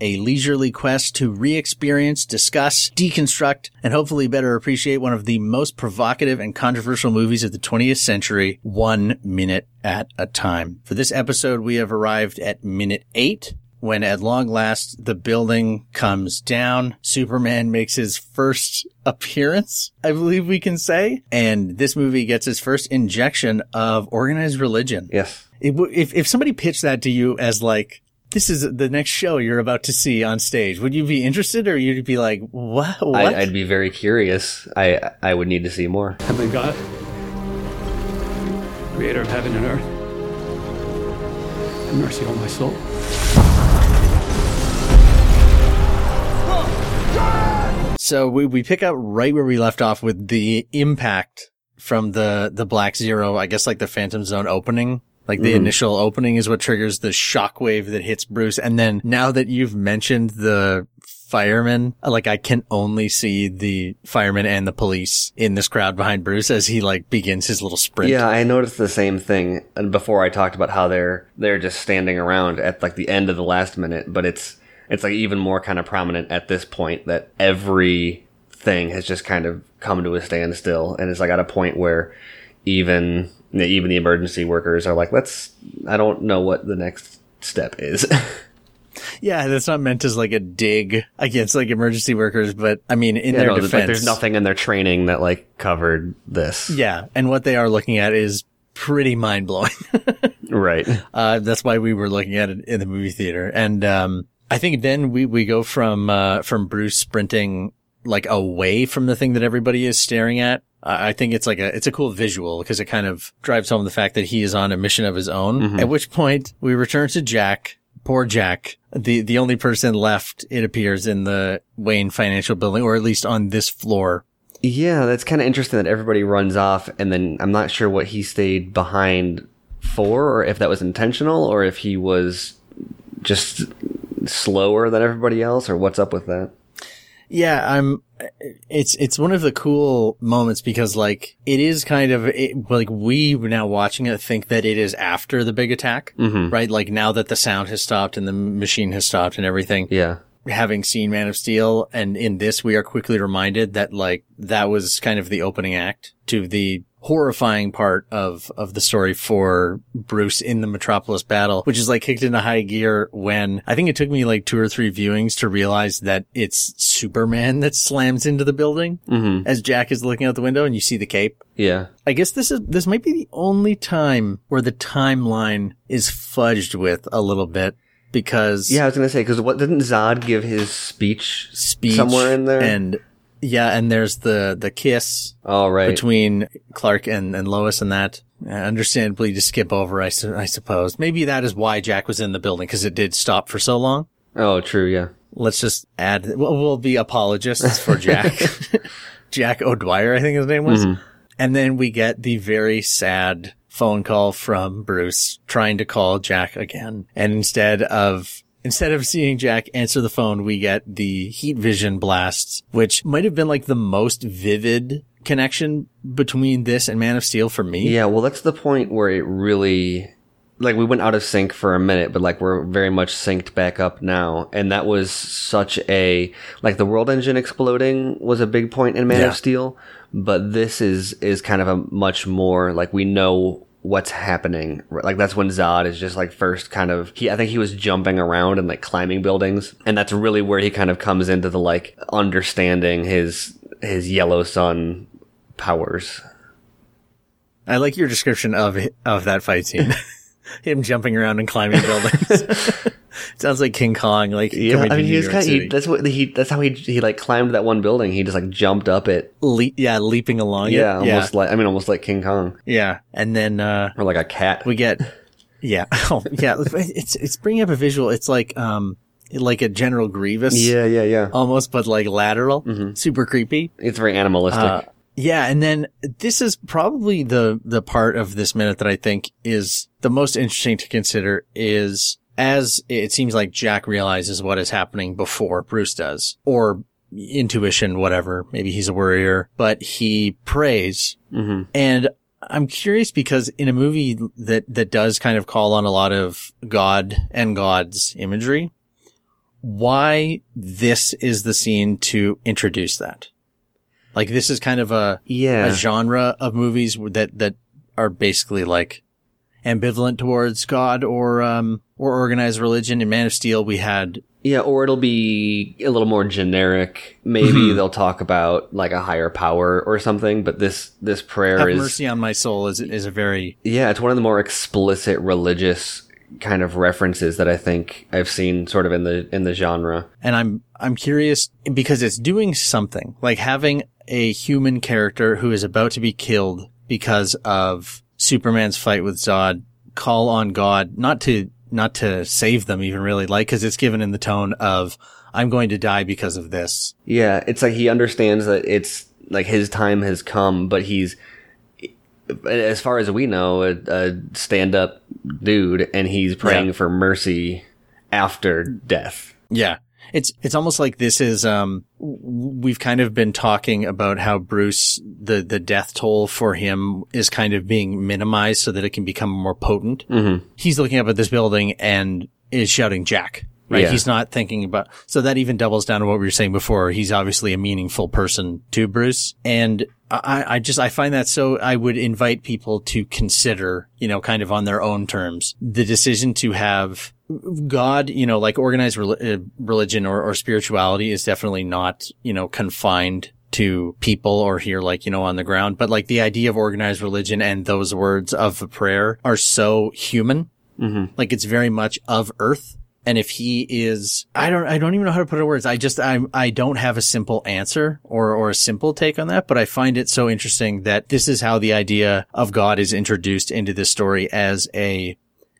a leisurely quest to re-experience, discuss, deconstruct, and hopefully better appreciate one of the most provocative and controversial movies of the 20th century, one minute at a time. For this episode, we have arrived at minute eight. When at long last the building comes down, Superman makes his first appearance, I believe we can say. And this movie gets its first injection of organized religion. Yes. It if if somebody pitched that to you as like this is the next show you're about to see on stage, would you be interested or you'd be like, what? What? I, I'd be very curious. I I would need to see more. Heavenly God, creator of heaven and earth, have mercy on my soul. so we we pick up right where we left off with the impact from the the Black Zero. I guess like the Phantom Zone opening. Like the mm-hmm. initial opening is what triggers the shockwave that hits Bruce. And then now that you've mentioned the firemen, like I can only see the firemen and the police in this crowd behind Bruce as he like begins his little sprint. Yeah, I noticed the same thing. And before I talked about how they're they're just standing around at like the end of the last minute, but it's it's like even more kind of prominent at this point that every thing has just kind of come to a standstill, and it's like at a point where even even the emergency workers are like, let's. I don't know what the next step is. Yeah, that's not meant as like a dig against like emergency workers, but I mean, in Yeah, their no, defense, like, there's nothing in their training that like covered this. Yeah, and what they are looking at is pretty mind blowing. Right. uh, that's why we were looking at it in the movie theater, and um, I think then we we go from uh, from Bruce sprinting like away from the thing that everybody is staring at. I I think it's like a it's a cool visual because it kind of drives home the fact that he is on a mission of his own. Mm-hmm. At which point we return to Jack. Poor Jack, the the only person left, it appears, in the Wayne Financial Building, or at least on this floor. Yeah, that's kind of interesting that everybody runs off, and then I'm not sure what he stayed behind for, or if that was intentional, or if he was just slower than everybody else, or what's up with that. Yeah, I'm. It's it's one of the cool moments because like it is kind of it, like we now watching it think that it is after the big attack, mm-hmm. right? Like now that the sound has stopped and the machine has stopped and everything. Yeah. Having seen Man of Steel, and in this we are quickly reminded that like that was kind of the opening act to the horrifying part of of the story for Bruce in the Metropolis battle, which is like kicked into high gear when I think it took me like two or three viewings to realize that it's Superman that slams into the building Mm-hmm. as Jack is looking out the window and you see the cape. Yeah. I guess this is this might be the only time where the timeline is fudged with a little bit because Yeah, I was gonna say because what didn't Zod give his speech, speech somewhere in there? and yeah, and there's the the kiss oh right, between Clark and, and Lois and that. Uh, understandably to skip over, I, su- I suppose. Maybe that is why Jack was in the building because it did stop for so long. oh true, yeah, Let's just add, we'll, we'll be apologists for Jack. Jack O'Dwyer, I think his name was. And then we get the very sad phone call from Bruce trying to call Jack again. And instead of Instead of seeing Jack answer the phone, we get the heat vision blasts, which might have been like the most vivid connection between this and Man of Steel for me. yeah. Well, that's the point where it really. Like we went out of sync for a minute, but like we're very much synced back up now, and that was such a like the world engine exploding was a big point in Man Yeah. of Steel, but this is is kind of a much more like we know what's happening. Like that's when Zod is just like first kind of he I think he was jumping around and like climbing buildings, and that's really where he kind of comes into the like understanding his his yellow sun powers. I like your description of of that fight scene. Him jumping around and climbing buildings. Sounds like King Kong. Like Yeah, I mean, he was kind of, he, that's what he that's how he he like climbed that one building. He just like jumped up it. Le- yeah, leaping along. Yeah, it. almost like I mean, almost like King Kong yeah. And then uh, or like a cat. we get yeah, oh yeah. It's it's bringing up a visual. It's like um, like a General Grievous. Yeah, yeah, yeah. Almost, but like lateral. Super creepy. It's very animalistic. Uh, yeah, and then this is probably the the part of this minute that I think is the most interesting to consider is as it seems like Jack realizes what is happening before Bruce does, or intuition, whatever. Maybe he's a worrier, but he prays, and I'm curious because in a movie that that does kind of call on a lot of God and God's imagery, why this is the scene to introduce that? Like this is kind of a Yeah. a genre of movies that that are basically like ambivalent towards God or um or organized religion. In Man of Steel, we had Yeah, or it'll be a little more generic. Maybe Mm-hmm. they'll talk about like a higher power or something. But this this prayer "Have is mercy on my soul" is is a very yeah, it's one of the more explicit religious kind of references that I think I've seen sort of in the in the genre. and I'm I'm curious because it's doing something like having a human character who is about to be killed because of Superman's fight with Zod call on God not to not to save them even really like because it's given in the tone of I'm going to die because of this. Yeah, it's like he understands that it's like his time has come, but he's as far as we know a, a stand-up dude and he's praying Yeah. for mercy after death. Yeah. It's, it's almost like this is, um, we've kind of been talking about how Bruce, the, the death toll for him is kind of being minimized so that it can become more potent. Mm-hmm. He's looking up at this building and is shouting Jack. Right. Yeah. He's not thinking about, so that even doubles down to what we were saying before. He's obviously a meaningful person to Bruce. And I, I just, I find that so I would invite people to consider, you know, kind of on their own terms, the decision to have God, you know, like organized rel- uh, religion or, or spirituality is definitely not, you know, confined to people or here, like, you know, on the ground. But like the idea of organized religion and those words of a prayer are so human. Mm-hmm. Like it's very much of earth. And if he is, I don't, I don't even know how to put it in words. I just, I, I don't have a simple answer or, or a simple take on that, but I find it so interesting that this is how the idea of God is introduced into this story as a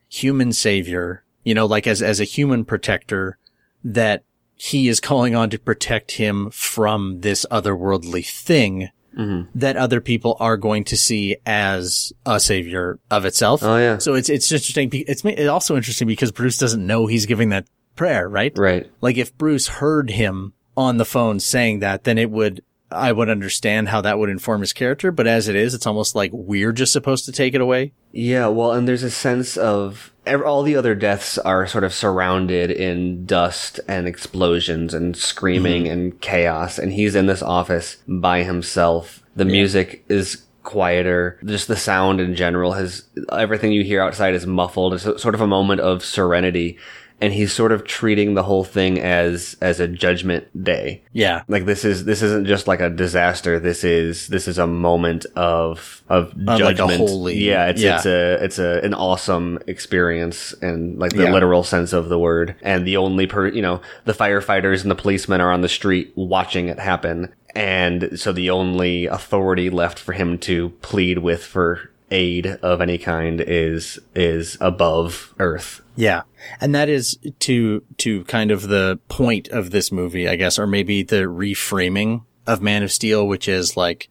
human savior, you know, like as, as a human protector that he is calling on to protect him from this otherworldly thing mm-hmm. that other people are going to see as a savior of itself. Oh, yeah. So it's, it's interesting. It's, it's also interesting because Bruce doesn't know he's giving that prayer, right? Right. Like if Bruce heard him on the phone saying that, then it would, I would understand how that would inform his character. But as it is, it's almost like we're just supposed to take it away. Yeah, well, and there's a sense of all the other deaths are sort of surrounded in dust and explosions and screaming mm-hmm. and chaos, and he's in this office by himself. The music is quieter. Just the sound in general has everything you hear outside is muffled. It's sort of a moment of serenity, and he's sort of treating the whole thing as as a judgment day Yeah. like this is this isn't just like a disaster this is this is a moment of of a judgment holy- yeah it's yeah. it's a it's a an awesome experience in like the Yeah. literal sense of the word and the only per you know the firefighters and the policemen are on the street watching it happen and so the only authority left for him to plead with for aid of any kind is is above earth Yeah. And that is to, to kind of the point of this movie, I guess, or maybe the reframing of Man of Steel, which is like,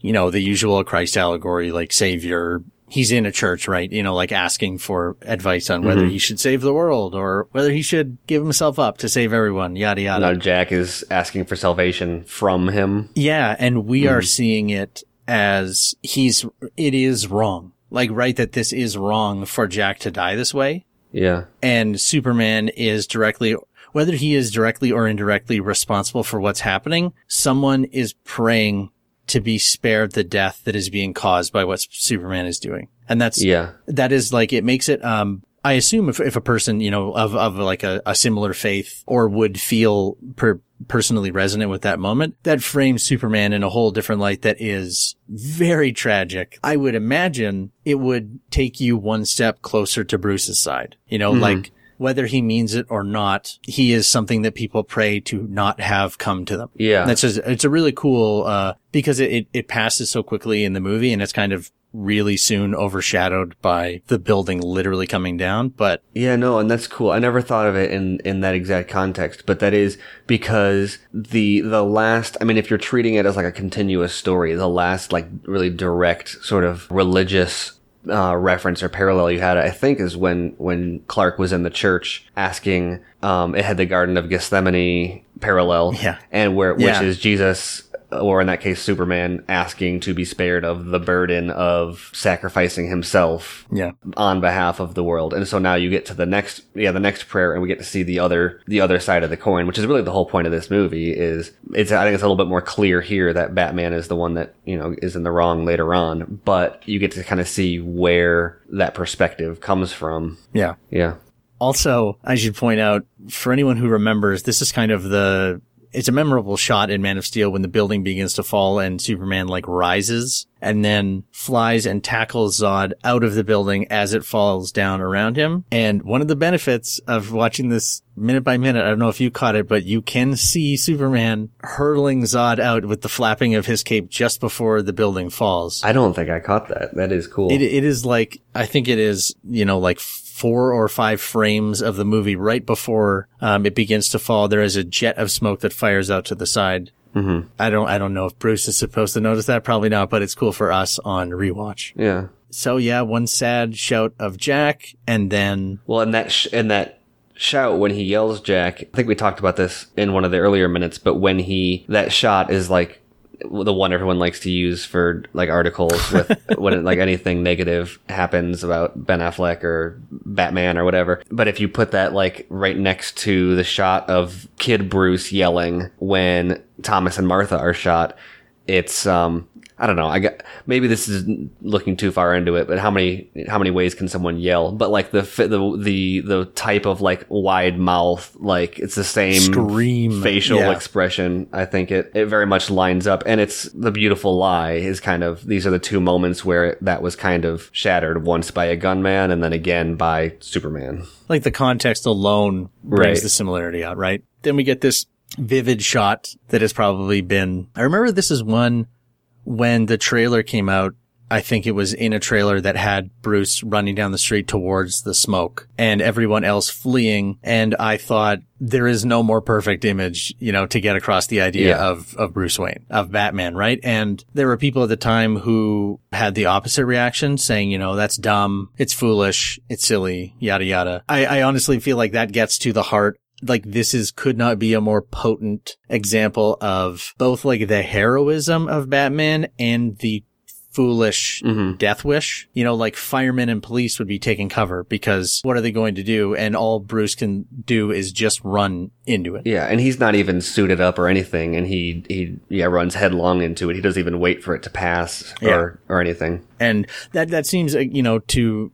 you know, the usual Christ allegory, like savior. He's in a church, right? You know, like asking for advice on whether mm-hmm. he should save the world or whether he should give himself up to save everyone, yada, yada. now jack is asking for salvation from him Yeah, and we mm-hmm. are seeing it as he's it is wrong. Like right that this is wrong for Jack to die this way yeah and Superman is directly whether he is directly or indirectly responsible for what's happening, someone is praying to be spared the death that is being caused by what Superman is doing. And that's yeah that is like it makes it um I assume if, if a person, you know, of, of like a, a similar faith or would feel per, personally resonant with that moment, that frames Superman in a whole different light that is very tragic. I would imagine it would take you one step closer to Bruce's side, you know, like whether he means it or not, he is something that people pray to not have come to them. Yeah. That's just, it's a really cool, uh, because it, it, it passes so quickly in the movie and it's kind of really soon overshadowed by the building literally coming down. But Yeah, no, and that's cool. I never thought of it in in that exact context, but that is because the the last I mean if you're treating it as like a continuous story, the last like really direct sort of religious uh, reference or parallel you had, I think, is when when Clark was in the church asking. Um, it had the Garden of Gethsemane parallel, Yeah. and where which is Jesus, or in that case, Superman, asking to be spared of the burden of sacrificing himself yeah, on behalf of the world. And so now you get to the next, yeah, the next prayer, and we get to see the other, the other side of the coin, which is really the whole point of this movie. Is it's, I think it's a little bit more clear here that Batman is the one that you know is in the wrong later on, but you get to kind of see where that perspective comes from. yeah. Yeah, Also, I should point out for anyone who remembers, this is kind of the it's a memorable shot in Man of Steel when the building begins to fall and Superman like rises and then flies and tackles Zod out of the building as it falls down around him. And one of the benefits of watching this minute by minute, I don't know if you caught it, but you can see Superman hurling Zod out with the flapping of his cape just before the building falls. I don't think I caught that. That is cool. It, it is like, I think it is, you know, like four or five frames of the movie right before um, it begins to fall. There is a jet of smoke that fires out to the side. Mm-hmm. I don't, I don't know if Bruce is supposed to notice that. Probably not, but it's cool for us on rewatch. yeah. So yeah, one sad shout of Jack and then, Well, and that sh- and that shout when he yells Jack. I think we talked about this in one of the earlier minutes, but when he that shot is like the one everyone likes to use for like articles with when like anything negative happens about Ben Affleck or Batman or whatever. But if you put that like right next to the shot of Kid Bruce yelling when Thomas and Martha are shot, it's um I don't know. I got maybe this is looking too far into it, but how many how many ways can someone yell? But like the the the the type of like wide mouth, like it's the same Scream, facial yeah. expression. I think it it very much lines up, and it's the beautiful lie is kind of these are the two moments where that was kind of shattered once by a gunman and then again by Superman. like the context alone brings Right. the similarity out, right? Then we get this vivid shot that has probably been, I remember this is one when the trailer came out. I think it was in a trailer that had Bruce running down the street towards the smoke and everyone else fleeing. And I thought there is no more perfect image, you know, to get across the idea Yeah. of, of Bruce Wayne, of Batman, right? And there were people at the time who had the opposite reaction saying, you know, that's dumb. It's foolish. It's silly, yada, yada. I, I honestly feel like that gets to the heart like this is could not be a more potent example of both like the heroism of Batman and the foolish death wish. You know, like firemen and police would be taking cover because what are they going to do? And all Bruce can do is just run into it. Yeah, and he's not even suited up or anything, and he he yeah runs headlong into it. He doesn't even wait for it to pass or or anything. And that, that seems, uh, you know, to,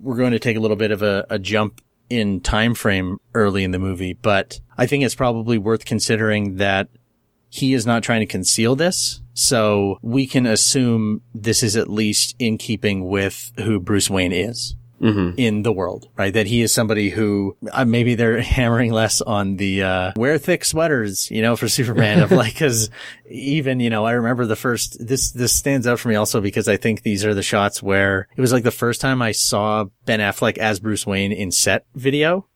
we're going to take a little bit of a, a jump in time frame early in the movie, but I think it's probably worth considering that he is not trying to conceal this. So we can assume this is at least in keeping with who Bruce Wayne is. In the world, right? That he is somebody who uh, maybe they're hammering less on the uh, wear thick sweaters, you know, for Superman. Of like, because even you know, I remember the first. This this stands out for me also because I think these are the shots where it was like the first time I saw Ben Affleck as Bruce Wayne in set video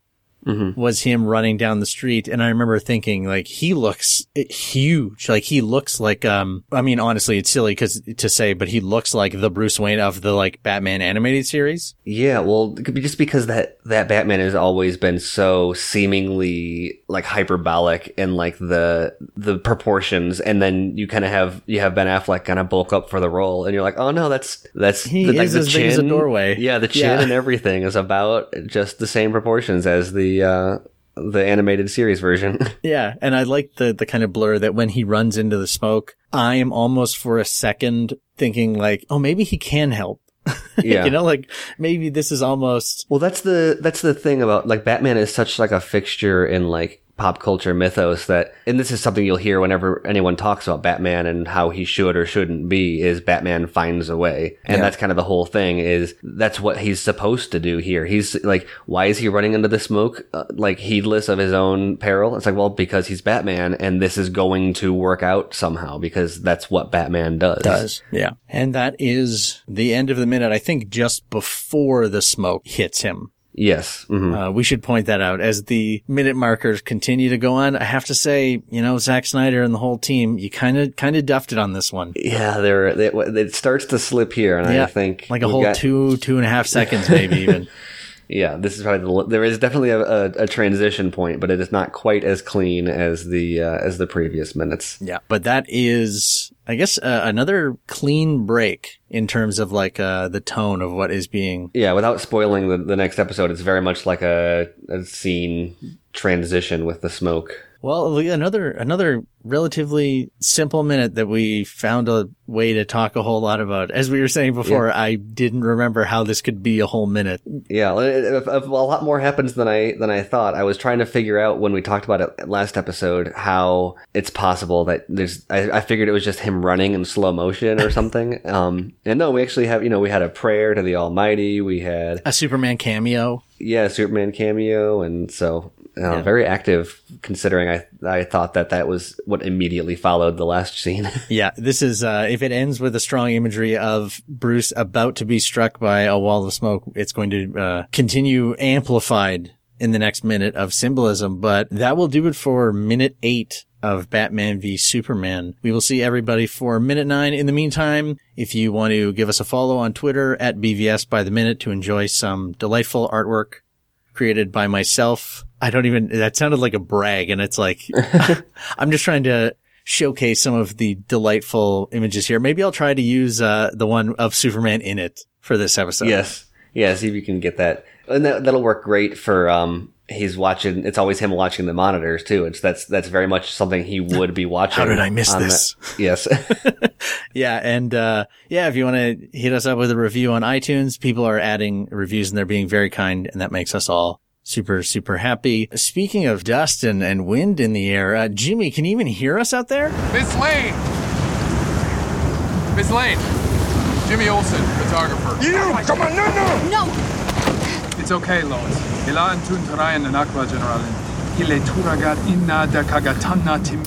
was him running down the street. And I remember thinking like, he looks huge. Like he looks like, um, I mean, honestly, it's silly cause to say, but he looks like the Bruce Wayne of the like Batman animated series. Yeah, well, it could be just because that that Batman has always been so seemingly like hyperbolic in like the the proportions, and then you kind of have you have Ben Affleck kind of bulk up for the role, and you're like, oh no, that's that's He the, like is the as big as a doorway. Yeah, the chin Yeah. and everything is about just the same proportions as the uh, the animated series version. Yeah. And I like the, the kind of blur that when he runs into the smoke, I am almost for a second thinking like, oh, maybe he can help. yeah, you know, like maybe this is almost, Well, that's the that's the thing about like Batman is such like a fixture in like pop culture mythos that, and this is something you'll hear whenever anyone talks about Batman and how he should or shouldn't be, is Batman finds a way. And Yeah. that's kind of the whole thing is that's what he's supposed to do here. He's like, why is he running into the smoke? Uh, like heedless of his own peril? It's like, well, because he's Batman and this is going to work out somehow because that's what Batman does. does. Yeah. And that is the end of the minute, I think just before the smoke hits him. Yes. hmm Uh, we should point that out as the minute markers continue to go on. I have to say, you know, Zack Snyder and the whole team, you kind of, kind of duffed it on this one. Yeah, there it, it starts to slip here, and Yeah. I think Like a whole got- two, two and a half seconds, maybe even. Yeah, this is probably the, there is definitely a, a, a transition point, but it is not quite as clean as the uh, as the previous minutes. Yeah. But that is, I guess, uh, another clean break in terms of like, uh, the tone of what is being. Yeah, without spoiling the, the next episode, it's very much like a, a scene transition with the smoke. Well, another, another relatively simple minute that we found a way to talk a whole lot about. As we were saying before, I didn't remember how this could be a whole minute. Yeah, a lot more happens than I than I thought. I was trying to figure out when we talked about it last episode how it's possible that there's. I, I figured it was just him running in slow motion or something. um, and no, we actually have. You know, we had a prayer to the Almighty. We had A Superman cameo. yeah, Superman cameo, and so uh, Yeah. very active. Considering I I thought that that was what immediately followed the last scene. Yeah, this is, uh, if it ends with a strong imagery of Bruce about to be struck by a wall of smoke, it's going to, uh, continue amplified in the next minute of symbolism, but that will do it for minute eight of Batman v Superman. We will see everybody for minute nine. In the meantime, if you want to give us a follow on Twitter at BVS by the minute to enjoy some delightful artwork created by myself. I don't even, that sounded like a brag and it's like, I'm just trying to showcase some of the delightful images here. Maybe I'll try to use, uh, the one of Superman in it for this episode. yes, yeah. See if you can get that, and that that'll work great for um. He's watching. It's always him watching the monitors too. It's that's that's very much something he would be watching. How did I miss this? that- Yes. Yeah. And, uh, yeah, if you want to hit us up with a review on iTunes, people are adding reviews and they're being very kind and that makes us all super, super happy. Speaking of dust and, and wind in the air, uh, Jimmy, can you even hear us out there? Miss Lane! Miss Lane! Jimmy Olsen, photographer. You! Come on, no, no! No! It's okay, Lois. Ilaan tun tarayan ng akwa generalin. Ile turagat inna da kagatanna tim.